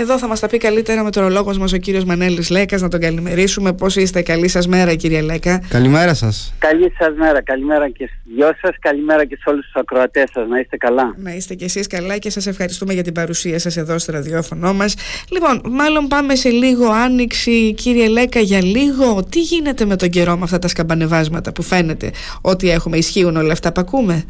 Εδώ θα μας τα πει καλύτερα με τον ρολόγο μας ο κύριος Μανέλης Λέκας, να τον καλημερίσουμε. Πώς είστε, καλή σας μέρα, κύριε Λέκα. Καλημέρα σας. Καλή σας μέρα, καλημέρα και στους δυο σας, καλημέρα και σε όλους τους ακροατές σας. Να είστε καλά. Να είστε κι εσείς καλά και σας ευχαριστούμε για την παρουσία σας εδώ στο ραδιόφωνο μας. Λοιπόν, μάλλον πάμε σε λίγο άνοιξη, κύριε Λέκα, για λίγο. Τι γίνεται με τον καιρό με αυτά τα σκαμπανεβάσματα που φαίνεται ότι έχουμε, ισχύουν όλα αυτά που ακούμε;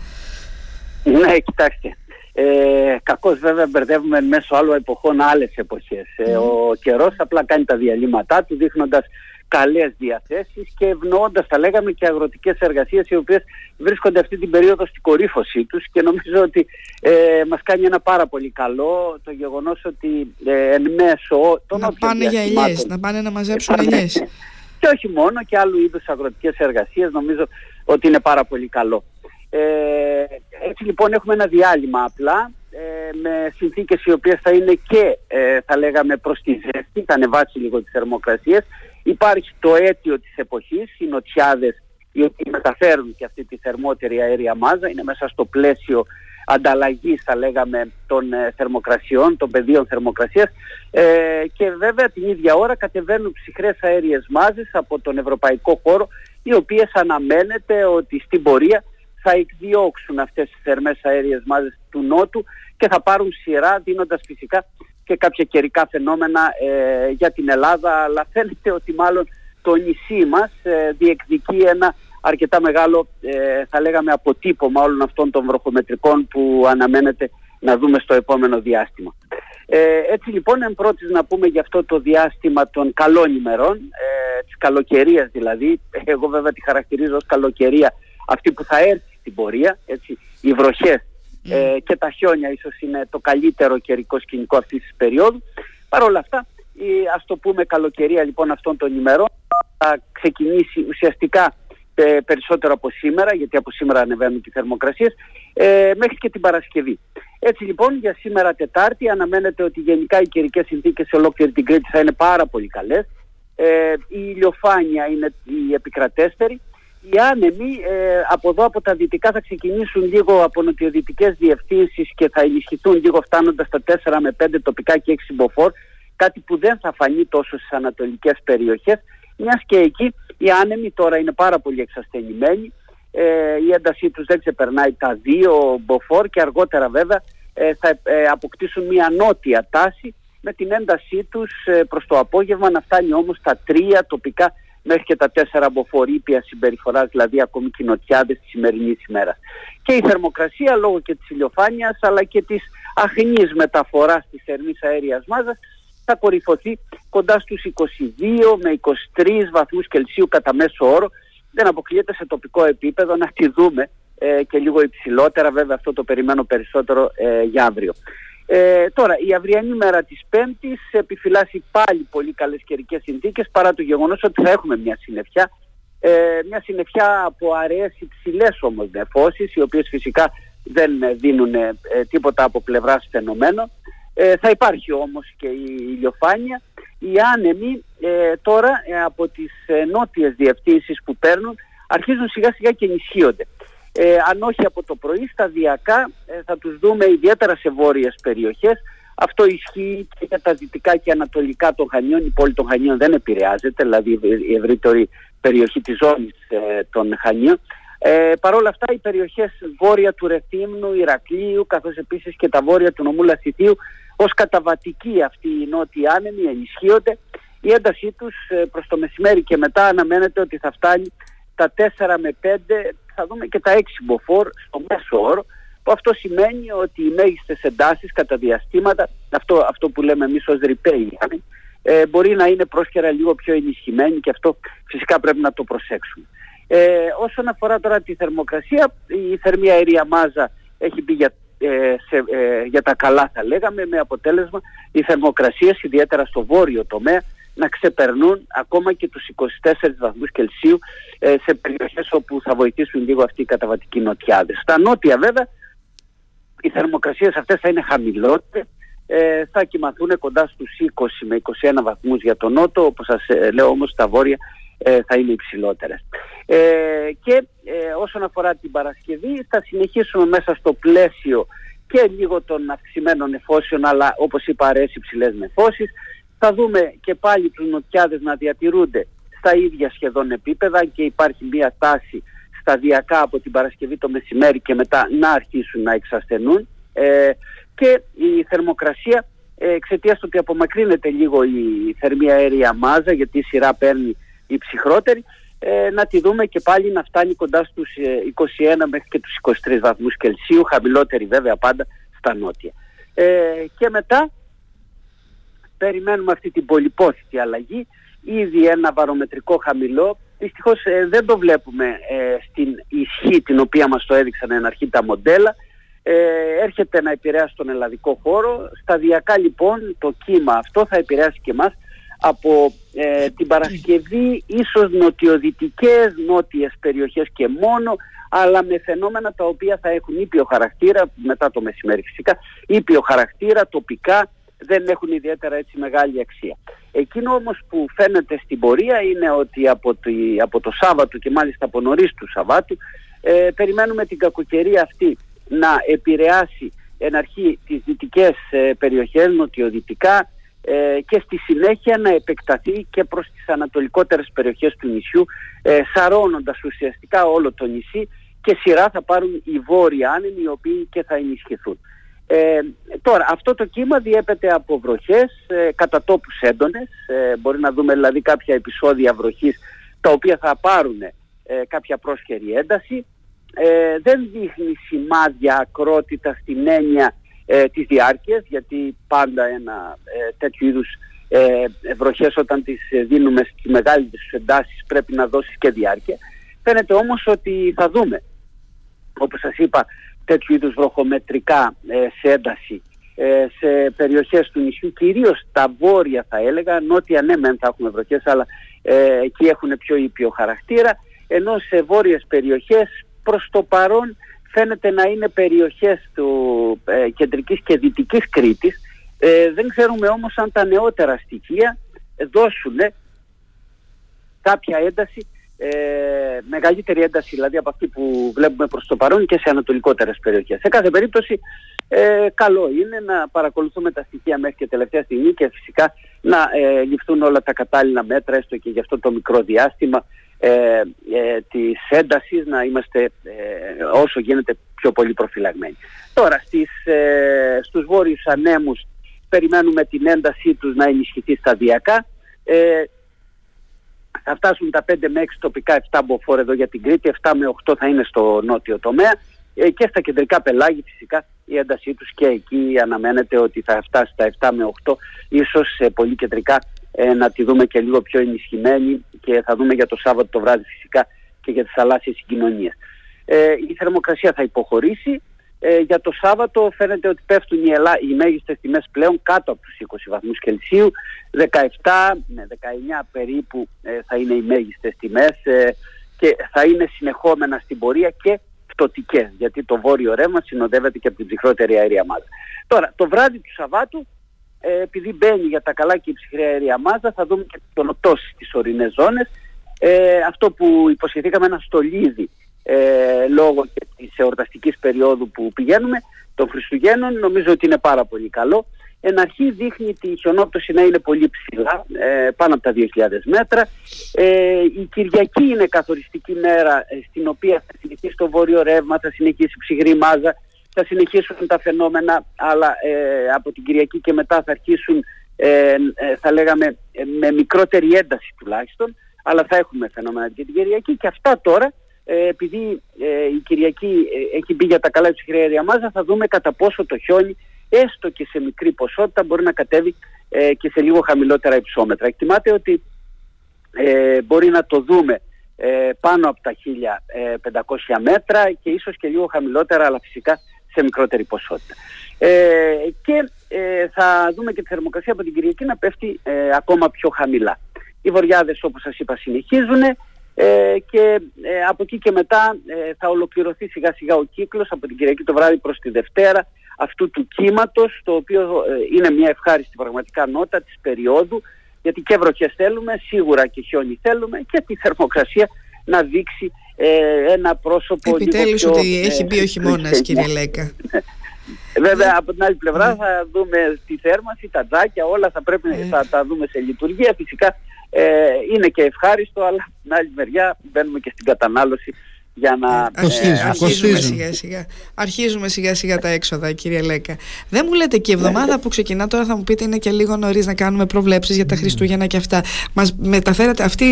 Ναι, κοιτάξτε. Ε, κακώς βέβαια μπερδεύουμε μέσω άλλων εποχών άλλες εποχές. Ε, ο καιρός απλά κάνει τα διαλύματά του δείχνοντας καλές διαθέσεις και ευνοώντας θα λέγαμε και αγροτικές εργασίες οι οποίες βρίσκονται αυτή την περίοδο στην κορύφωσή τους και νομίζω ότι ε, μας κάνει ένα πάρα πολύ καλό το γεγονός ότι ε, εν μέσω των να πάνε για ελιές, να πάνε να μαζέψουν ελιές. Και όχι μόνο και άλλου είδους αγροτικές εργασίες νομίζω ότι είναι πάρα πολύ καλό. Ε, έτσι λοιπόν έχουμε ένα διάλειμμα απλά ε, με συνθήκες οι οποίες θα είναι και ε, θα λέγαμε προς τη ζέστη, θα ανεβάσει λίγο τις θερμοκρασίες. Υπάρχει το αίτιο της εποχής, οι νοτιάδες οι οποίοι μεταφέρουν και αυτή τη θερμότερη αέρια μάζα, είναι μέσα στο πλαίσιο ανταλλαγής θα λέγαμε των ε, θερμοκρασιών, των πεδίων θερμοκρασίας ε, και βέβαια την ίδια ώρα κατεβαίνουν ψυχρές αέριες μάζες από τον ευρωπαϊκό χώρο οι οποίες αναμένεται ότι στην πορεία θα εκδιώξουν αυτές τις θερμές αέριες μάζες του Νότου και θα πάρουν σειρά δίνοντας φυσικά και κάποια καιρικά φαινόμενα ε, για την Ελλάδα αλλά φαίνεται ότι μάλλον το νησί μας ε, διεκδικεί ένα αρκετά μεγάλο ε, θα λέγαμε αποτύπωμα όλων αυτών των βροχομετρικών που αναμένεται να δούμε στο επόμενο διάστημα. Ε, έτσι λοιπόν εν πρώτης να πούμε για αυτό το διάστημα των καλών ημερών, ε, της καλοκαιρίας δηλαδή, εγώ βέβαια τη χαρακτηρίζω ως καλοκαιρία αυτή που θα έρθει στην πορεία, έτσι, οι βροχές ε, και τα χιόνια ίσως είναι το καλύτερο καιρικό σκηνικό αυτής της περίοδου. Παρ' όλα αυτά, η, ας το πούμε καλοκαιρία λοιπόν αυτών των ημερών θα ξεκινήσει ουσιαστικά ε, περισσότερο από σήμερα, γιατί από σήμερα ανεβαίνουν οι θερμοκρασίες, ε, μέχρι και την Παρασκευή. Έτσι λοιπόν για σήμερα Τετάρτη αναμένεται ότι γενικά οι καιρικές συνθήκες σε ολόκληρη την Κρήτη θα είναι πάρα πολύ καλές. Ε, η ηλιοφάνεια είναι η επικρατέστερη οι άνεμοι ε, από εδώ από τα δυτικά θα ξεκινήσουν λίγο από νοτιοδυτικές διευθύνσεις και θα ενισχυθούν λίγο φτάνοντας στα 4 με 5 τοπικά και 6 μποφόρ, κάτι που δεν θα φανεί τόσο στις ανατολικές περιοχές, μιας και εκεί οι άνεμοι τώρα είναι πάρα πολύ εξασθενημένοι, ε, η έντασή τους δεν ξεπερνάει τα 2 μποφόρ και αργότερα βέβαια ε, θα ε, αποκτήσουν μια νότια τάση. Με την έντασή τους ε, προς το απόγευμα να φτάνει όμως στα 3 τοπικά μέχρι και τα τέσσερα μποφορήπια συμπεριφοράς, δηλαδή ακόμη κοινοτιάδες της σημερινής ημέρας. Και η θερμοκρασία λόγω και της ηλιοφάνειας αλλά και της αχνής μεταφοράς της θερμής αέριας μάζας θα κορυφωθεί κοντά στους 22 με 23 βαθμούς Κελσίου κατά μέσο όρο. Δεν αποκλείεται σε τοπικό επίπεδο να τη δούμε ε, και λίγο υψηλότερα, βέβαια αυτό το περιμένω περισσότερο ε, για αύριο. Ε, τώρα, η αυριανή μέρα της Πέμπτης επιφυλάσσει πάλι πολύ καλές καιρικές συνθήκες παρά το γεγονός ότι θα έχουμε μια συννεφιά. Ε, μια συννεφιά από αραιές υψηλές όμως νεφώσεις, οι οποίες φυσικά δεν δίνουν ε, τίποτα από πλευράς φαινομένων. Ε, θα υπάρχει όμως και η ηλιοφάνεια. Οι άνεμοι ε, τώρα από τις νότιες διευθύνσεις που παίρνουν αρχίζουν σιγά σιγά και ενισχύονται ε, αν όχι από το πρωί, σταδιακά ε, θα τους δούμε ιδιαίτερα σε βόρειες περιοχές. Αυτό ισχύει και για τα δυτικά και ανατολικά των Χανιών. Η πόλη των Χανιών δεν επηρεάζεται, δηλαδή η ευρύτερη περιοχή της ζώνης ε, των Χανιών. Ε, Παρ' όλα αυτά οι περιοχές βόρεια του Ρεθύμνου, Ηρακλείου, καθώς επίσης και τα βόρεια του νομού Λασιθίου, ως καταβατική αυτή η νότια άνεμη ενισχύονται. Η έντασή τους ε, προς το μεσημέρι και μετά αναμένεται ότι θα φτάνει τα 4 με 5 θα δούμε και τα 6 μποφόρ στο μέσο όρο που αυτό σημαίνει ότι οι μέγιστες εντάσεις κατά διαστήματα, αυτό, αυτό που λέμε εμείς ως ρηπαίοι, ε, μπορεί να είναι πρόσχερα λίγο πιο ενισχυμένοι και αυτό φυσικά πρέπει να το προσέξουμε. Ε, όσον αφορά τώρα τη θερμοκρασία, η θερμή αερία μάζα έχει μπει για, ε, σε, ε, για τα καλά θα λέγαμε με αποτέλεσμα οι θερμοκρασίες ιδιαίτερα στο βόρειο τομέα να ξεπερνούν ακόμα και τους 24 βαθμούς Κελσίου ε, σε περιοχές όπου θα βοηθήσουν λίγο αυτοί οι καταβατικοί νοτιάδες. Στα νότια βέβαια οι θερμοκρασίες αυτές θα είναι χαμηλότερες, ε, θα κοιμαθούν κοντά στους 20 με 21 βαθμούς για τον νότο, όπως σας ε, λέω όμως τα βόρεια ε, θα είναι υψηλότερες. και όσον αφορά την Παρασκευή θα συνεχίσουμε μέσα στο πλαίσιο και λίγο των αυξημένων εφόσεων αλλά όπως είπα αρέσει ψηλές νεφώσεις. Θα δούμε και πάλι τους νοτιάδες να διατηρούνται στα ίδια σχεδόν επίπεδα και υπάρχει μια τάση σταδιακά από την Παρασκευή το μεσημέρι και μετά να αρχίσουν να εξασθενούν ε, και η θερμοκρασία ε, εξαιτίας του ότι απομακρύνεται λίγο η θερμή αέρια μάζα γιατί η σειρά παίρνει η ψυχρότερη ε, να τη δούμε και πάλι να φτάνει κοντά στους 21 ε, μέχρι και τους 23 βαθμούς Κελσίου χαμηλότερη βέβαια πάντα στα νότια. Ε, και μετά περιμένουμε αυτή την πολυπόθητη αλλαγή. Ήδη ένα βαρομετρικό χαμηλό. Δυστυχώς ε, δεν το βλέπουμε ε, στην ισχύ την οποία μας το έδειξαν εν αρχή τα μοντέλα. Ε, έρχεται να επηρεάσει τον ελλαδικό χώρο. Σταδιακά λοιπόν το κύμα αυτό θα επηρεάσει και εμάς από την Παρασκευή ίσως νοτιοδυτικές, νότιες περιοχές και μόνο αλλά με φαινόμενα τα οποία θα έχουν ήπιο χαρακτήρα μετά το μεσημέρι φυσικά ήπιο χαρακτήρα τοπικά δεν έχουν ιδιαίτερα έτσι μεγάλη αξία. Εκείνο όμως που φαίνεται στην πορεία είναι ότι από, από το Σάββατο και μάλιστα από νωρίς του Σαββάτου ε, περιμένουμε την κακοκαιρία αυτή να επηρεάσει εν αρχή τις δυτικές ε, περιοχές νοτιοδυτικά ε, και στη συνέχεια να επεκταθεί και προς τις ανατολικότερες περιοχές του νησιού ε, σαρώνοντας ουσιαστικά όλο το νησί και σειρά θα πάρουν οι βόρειοι άνεμοι οι οποίοι και θα ενισχυθούν. Ε, τώρα, αυτό το κύμα διέπεται από βροχές ε, κατά τόπους έντονες. Ε, μπορεί να δούμε δηλαδή κάποια επεισόδια βροχής τα οποία θα πάρουν ε, κάποια πρόσχερη ένταση. Ε, δεν δείχνει σημάδια ακρότητα στην έννοια ε, της διάρκειας γιατί πάντα ένα ε, τέτοιου είδους ε, βροχές όταν τις δίνουμε στη μεγάλη της εντάσεις πρέπει να δώσει και διάρκεια. Φαίνεται όμως ότι θα δούμε όπως σας είπα τέτοιου είδους βροχομετρικά ε, σε ένταση ε, σε περιοχές του νησιού, κυρίως τα βόρεια θα έλεγα, νότια ναι μεν θα έχουμε βροχές αλλά ε, εκεί έχουν πιο ήπιο χαρακτήρα, ενώ σε βόρειες περιοχές προς το παρόν φαίνεται να είναι περιοχές του ε, κεντρικής και δυτικής Κρήτης. Ε, δεν ξέρουμε όμως αν τα νεότερα στοιχεία δώσουν κάποια ένταση ε, μεγαλύτερη ένταση δηλαδή από αυτή που βλέπουμε προς το παρόν και σε ανατολικότερες περιοχές. Σε κάθε περίπτωση ε, καλό είναι να παρακολουθούμε τα στοιχεία μέχρι και τελευταία στιγμή και φυσικά να ε, ληφθούν όλα τα κατάλληλα μέτρα έστω και για αυτό το μικρό διάστημα ε, ε, της έντασης να είμαστε ε, όσο γίνεται πιο πολύ προφυλαγμένοι. Τώρα στις, ε, στους βόρειους ανέμους περιμένουμε την έντασή τους να ενισχυθεί σταδιακά. Ε, θα φτάσουν τα 5 με 6 τοπικά 7 μποφόρ εδώ για την Κρήτη, 7 με 8 θα είναι στο νότιο τομέα ε, και στα κεντρικά πελάγη φυσικά η έντασή τους και εκεί αναμένεται ότι θα φτάσει στα 7 με 8 ίσως σε πολύ κεντρικά ε, να τη δούμε και λίγο πιο ενισχυμένη και θα δούμε για το Σάββατο το βράδυ φυσικά και για τις θαλάσσιες συγκοινωνίες. Ε, η θερμοκρασία θα υποχωρήσει ε, για το Σάββατο φαίνεται ότι πέφτουν οι, ελά, οι μέγιστες τιμές πλέον κάτω από τους 20 βαθμούς Κελσίου. 17 με 19 περίπου ε, θα είναι οι μέγιστες τιμές ε, και θα είναι συνεχόμενα στην πορεία και φτωτικές γιατί το βόρειο ρεύμα συνοδεύεται και από την ψυχρότερη αέρια μάζα. Τώρα το βράδυ του Σαββάτου ε, επειδή μπαίνει για τα καλά και η ψυχρή αέρια μάζα θα δούμε και τον οτόση στις ορεινές ζώνες. αυτό που υποσχεθήκαμε ένα στολίδι ε, λόγω και της εορταστικής περίοδου που πηγαίνουμε των Χριστουγέννων νομίζω ότι είναι πάρα πολύ καλό. Εν αρχή δείχνει τη χιονόπτωση να είναι πολύ ψηλά, ε, πάνω από τα 2.000 μέτρα. Ε, η Κυριακή είναι καθοριστική μέρα ε, στην οποία θα συνεχίσει το βόρειο ρεύμα, θα συνεχίσει η ψυχρή μάζα, θα συνεχίσουν τα φαινόμενα, αλλά ε, από την Κυριακή και μετά θα αρχίσουν, ε, θα λέγαμε, με μικρότερη ένταση τουλάχιστον, αλλά θα έχουμε φαινόμενα και την Κυριακή και αυτά τώρα ε, επειδή ε, η Κυριακή ε, έχει μπει για τα καλά της χρέαρια μάζα θα δούμε κατά πόσο το χιόνι έστω και σε μικρή ποσότητα μπορεί να κατέβει και σε λίγο χαμηλότερα υψόμετρα. Εκτιμάται ότι μπορεί να το δούμε πάνω από τα 1500 μέτρα και ίσως και λίγο χαμηλότερα αλλά φυσικά σε μικρότερη ποσότητα. και θα δούμε και τη θερμοκρασία από την Κυριακή να πέφτει ακόμα πιο χαμηλά. Οι βοριάδες όπως σας είπα συνεχίζουν ε, και ε, από εκεί και μετά ε, θα ολοκληρωθεί σιγά σιγά ο κύκλος από την Κυριακή το βράδυ προς τη Δευτέρα αυτού του κύματος το οποίο είναι μια ευχάριστη πραγματικά νότα της περίοδου γιατί και βροχές θέλουμε, σίγουρα και χιόνι θέλουμε και τη θερμοκρασία να δείξει ένα πρόσωπο Επιτέλους λίγο πιο, ότι έχει μπει ο χειμώνας κύριε Λέκα. Βέβαια από την άλλη πλευρά ναι. θα δούμε τη θέρμανση, τα τζάκια, όλα θα πρέπει να θα τα δούμε σε λειτουργία. Φυσικά ε, είναι και ευχάριστο, αλλά από την άλλη μεριά μπαίνουμε και στην κατανάλωση για να ε, ε αρχίζουμε σιγά σιγά. Αρχίζουμε σιγά σιγά τα έξοδα, κύριε Λέκα. Δεν μου λέτε και η εβδομάδα που ξεκινά τώρα θα μου πείτε είναι και λίγο νωρίς να κάνουμε προβλέψεις για τα Χριστούγεννα και αυτά. Μας μεταφέρατε αυτή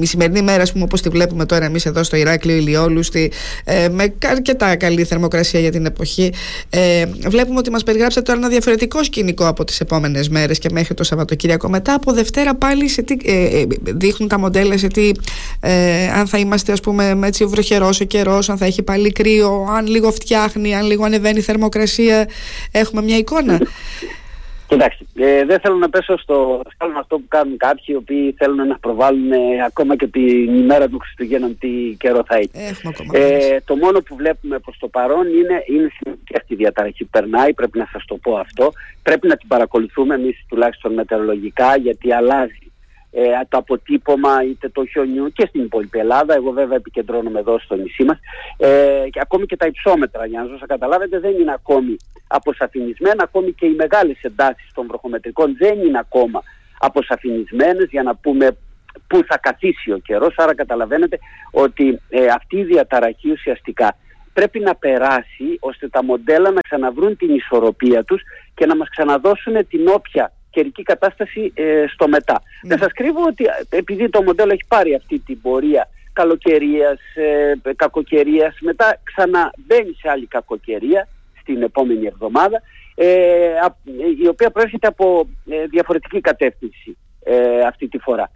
η, σημερινή μέρα, ας πούμε, όπως τη βλέπουμε τώρα εμείς εδώ στο Ηράκλειο Ηλιόλουστη, ε, με αρκετά καλή θερμοκρασία για την εποχή. Ε, βλέπουμε ότι μας περιγράψατε τώρα ένα διαφορετικό σκηνικό από τις επόμενες μέρες και μέχρι το Σαββατοκύριακο. Μετά από Δευτέρα πάλι σε τι, ε, ε δείχνουν τα μοντέλα σε τι, ε, αν θα είμαστε, ας πούμε, έτσι βροχερός ο καιρός, αν θα έχει πάλι κρύο, αν λίγο φτιάχνει, αν λίγο ανεβαίνει η θερμοκρασία. Έχουμε μια εικόνα. Κοιτάξτε, ε, δεν θέλω να πέσω στο σκάλμα αυτό που κάνουν κάποιοι οι οποίοι θέλουν να προβάλλουν ε, ακόμα και την ημέρα του Χριστουγέννων τι καιρό θα έχει. Ε, το μόνο που βλέπουμε προς το παρόν είναι, είναι σημαντική αυτή η διαταραχή που περνάει, πρέπει να σας το πω αυτό. Πρέπει να την παρακολουθούμε εμείς τουλάχιστον μετεωρολογικά γιατί αλλάζει ε, το αποτύπωμα είτε το χιονιού και στην υπόλοιπη Ελλάδα. Εγώ βέβαια επικεντρώνομαι εδώ στο νησί μας. Ε, και ακόμη και τα υψόμετρα, για να σας καταλάβετε, δεν είναι ακόμη αποσαφηνισμένα. Ακόμη και οι μεγάλες εντάσεις των βροχομετρικών δεν είναι ακόμα αποσαφηνισμένες για να πούμε πού θα καθίσει ο καιρός. Άρα καταλαβαίνετε ότι ε, αυτή η διαταραχή ουσιαστικά πρέπει να περάσει ώστε τα μοντέλα να ξαναβρούν την ισορροπία τους και να μας ξαναδώσουν την όποια καιρική κατάσταση ε, στο μετά. Ναι. Δεν σας κρύβω ότι ε, επειδή το μοντέλο έχει πάρει αυτή την πορεία καλοκαιρίας, ε, κακοκαιρίας, μετά ξαναμπαίνει σε άλλη κακοκαιρία στην επόμενη εβδομάδα, ε, η οποία προέρχεται από ε, διαφορετική κατεύθυνση αυτή τη φορά.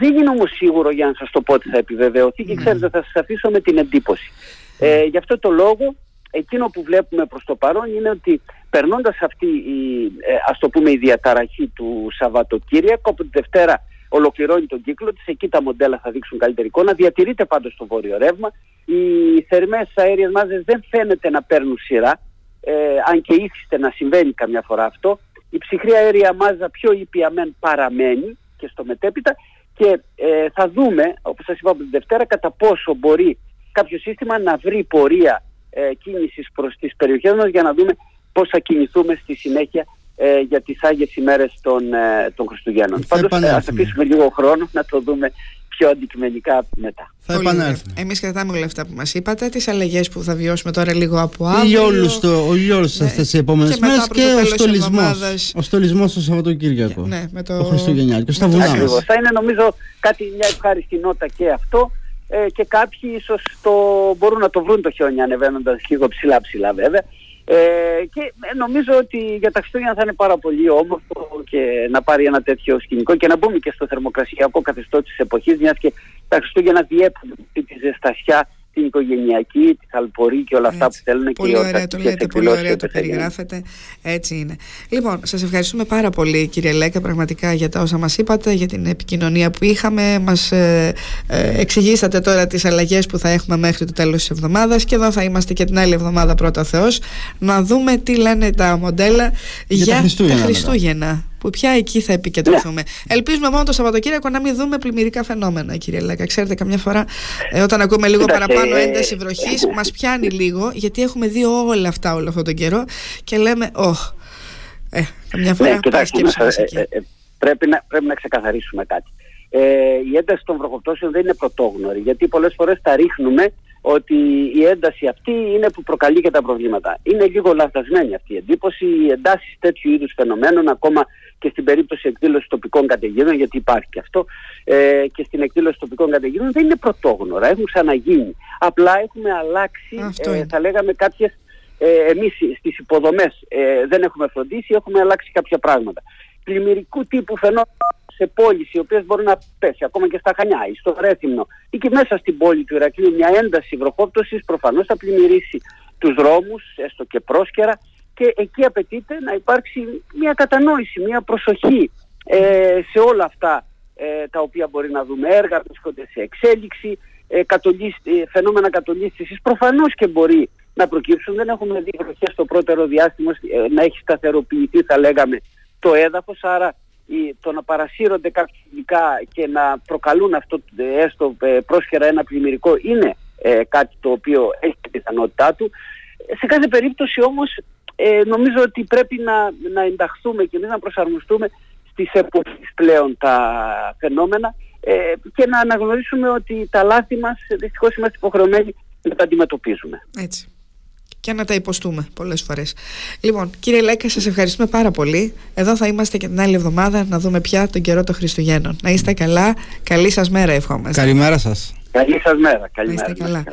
Δεν είναι όμως σίγουρο για να σας το πω ότι θα επιβεβαιωθεί και ναι. ξέρετε θα σας αφήσω με την εντύπωση. Ε, γι' αυτό το λόγο εκείνο που βλέπουμε προς το παρόν είναι ότι περνώντας αυτή η, ε, ας το πούμε, η διαταραχή του Σαββατοκύριακου από τη Δευτέρα ολοκληρώνει τον κύκλο της, εκεί τα μοντέλα θα δείξουν καλύτερη εικόνα, διατηρείται πάντως το βόρειο ρεύμα, οι θερμές αέριες μάζες δεν φαίνεται να παίρνουν σειρά, ε, αν και ήθιστε να συμβαίνει καμιά φορά αυτό, η ψυχρή αέρια μάζα πιο ήπια μεν παραμένει και στο μετέπειτα και ε, θα δούμε, όπως σας είπα από τη Δευτέρα, κατά πόσο μπορεί κάποιο σύστημα να βρει πορεία ε, κίνησης προς τις περιοχές μας για να δούμε πώς θα κινηθούμε στη συνέχεια ε, για τις Άγιες ημέρες των, ε, των Χριστουγέννων. Θα Πάντως ε, ας αφήσουμε λίγο χρόνο να το δούμε πιο αντικειμενικά μετά. Θα επανέλθουμε. Εμείς κρατάμε όλα αυτά που μας είπατε, τις αλλαγές που θα βιώσουμε τώρα λίγο από αύριο. Ο Γιώργο ναι. αυτές οι επόμενες μέρες και, ο στολισμός. Ο στολισμός το Σαββατοκύριακο. Ναι, με το... Ο Χριστουγεννιάτικο. Στα βουνά. Θα είναι νομίζω κάτι μια ευχάριστη νότα και αυτό ε, και κάποιοι ίσως το, μπορούν να το βρουν το χιόνι ανεβαίνοντας λίγο ψηλά ψηλά βέβαια. Ε, και ε, νομίζω ότι για τα Χριστούγεννα θα είναι πάρα πολύ όμορφο και να πάρει ένα τέτοιο σκηνικό και να μπούμε και στο θερμοκρασιακό καθεστώς της εποχής μιας και τα Χριστούγεννα διέπουν τη ζεστασιά την οικογενειακή, τη θαλπορή και όλα αυτά που θέλουν πολύ και ωραία το λέτε, πολύ ωραία το περιγράφετε. Έτσι είναι. Λοιπόν, σας ευχαριστούμε πάρα πολύ κύριε Λέκα πραγματικά για τα όσα μας είπατε, για την επικοινωνία που είχαμε. Μας ε, ε, εξηγήσατε τώρα τις αλλαγές που θα έχουμε μέχρι το τέλος της εβδομάδας και εδώ θα είμαστε και την άλλη εβδομάδα πρώτα Θεός να δούμε τι λένε τα μοντέλα για, για τα Χριστούγεννα που πια εκεί θα επικεντρωθούμε. Ναι. Ελπίζουμε μόνο το Σαββατοκύριακο να μην δούμε πλημμυρικά φαινόμενα, κύριε Λέκα. Ξέρετε, καμιά φορά ε, όταν ακούμε λίγο παραπάνω ένταση βροχής, μας πιάνει λίγο, γιατί έχουμε δει όλα αυτά όλο αυτόν τον καιρό και λέμε, Ωχ. Ε, καμιά φορά ναι, κοιτάξτε, ε, ε, ε, πρέπει, να, πρέπει να ξεκαθαρίσουμε κάτι. Ε, η ένταση των βροχοπτώσεων δεν είναι πρωτόγνωρη, γιατί πολλές φορές τα ρίχνουμε ότι η ένταση αυτή είναι που προκαλεί και τα προβλήματα. Είναι λίγο λαθασμένη αυτή η εντύπωση. Οι εντάσεις τέτοιου είδους φαινομένων, ακόμα και στην περίπτωση εκδήλωσης τοπικών καταιγίδων, γιατί υπάρχει και αυτό, ε, και στην εκδήλωση τοπικών καταιγίδων δεν είναι πρωτόγνωρα. Έχουν ξαναγίνει. Απλά έχουμε αλλάξει, ε, θα λέγαμε, κάποιες. Ε, εμείς στις υποδομές ε, δεν έχουμε φροντίσει, έχουμε αλλάξει κάποια πράγματα. Πλημμυρικού τύπου φαινόμενα σε πόλεις οι οποίες μπορούν να πέσει ακόμα και στα Χανιά ή στο Ρέθυμνο ή και μέσα στην πόλη του Ηρακλείου μια ένταση βροχόπτωσης προφανώς θα πλημμυρίσει τους δρόμους, έστω και πρόσκαιρα και εκεί απαιτείται να υπάρξει μια κατανόηση, μια προσοχή ε, σε όλα αυτά ε, τα οποία μπορεί να δούμε έργα, βρίσκονται σε εξέλιξη, ε, ε φαινόμενα κατολίσθησης προφανώς και μπορεί να προκύψουν. Δεν έχουμε δει βροχές στο πρώτερο διάστημα ε, να έχει σταθεροποιηθεί θα λέγαμε το έδαφος, άρα το να παρασύρονται κάποια και να προκαλούν αυτό έστω ε, πρόσχερα ένα πλημμυρικό είναι ε, κάτι το οποίο έχει τη πιθανότητά του. Σε κάθε περίπτωση όμως ε, νομίζω ότι πρέπει να, να ενταχθούμε και εμείς να προσαρμοστούμε στις εποχές πλέον τα φαινόμενα ε, και να αναγνωρίσουμε ότι τα λάθη μας δυστυχώς είμαστε υποχρεωμένοι να τα αντιμετωπίζουμε. Έτσι και να τα υποστούμε πολλές φορές. Λοιπόν, κύριε Λέκα, σας ευχαριστούμε πάρα πολύ. Εδώ θα είμαστε και την άλλη εβδομάδα να δούμε πια τον καιρό των Χριστουγέννων. Να είστε καλά. Καλή σας μέρα, ευχόμαστε. Καλημέρα σας. Καλή σας μέρα. Καλημέρα. Να είστε καλά.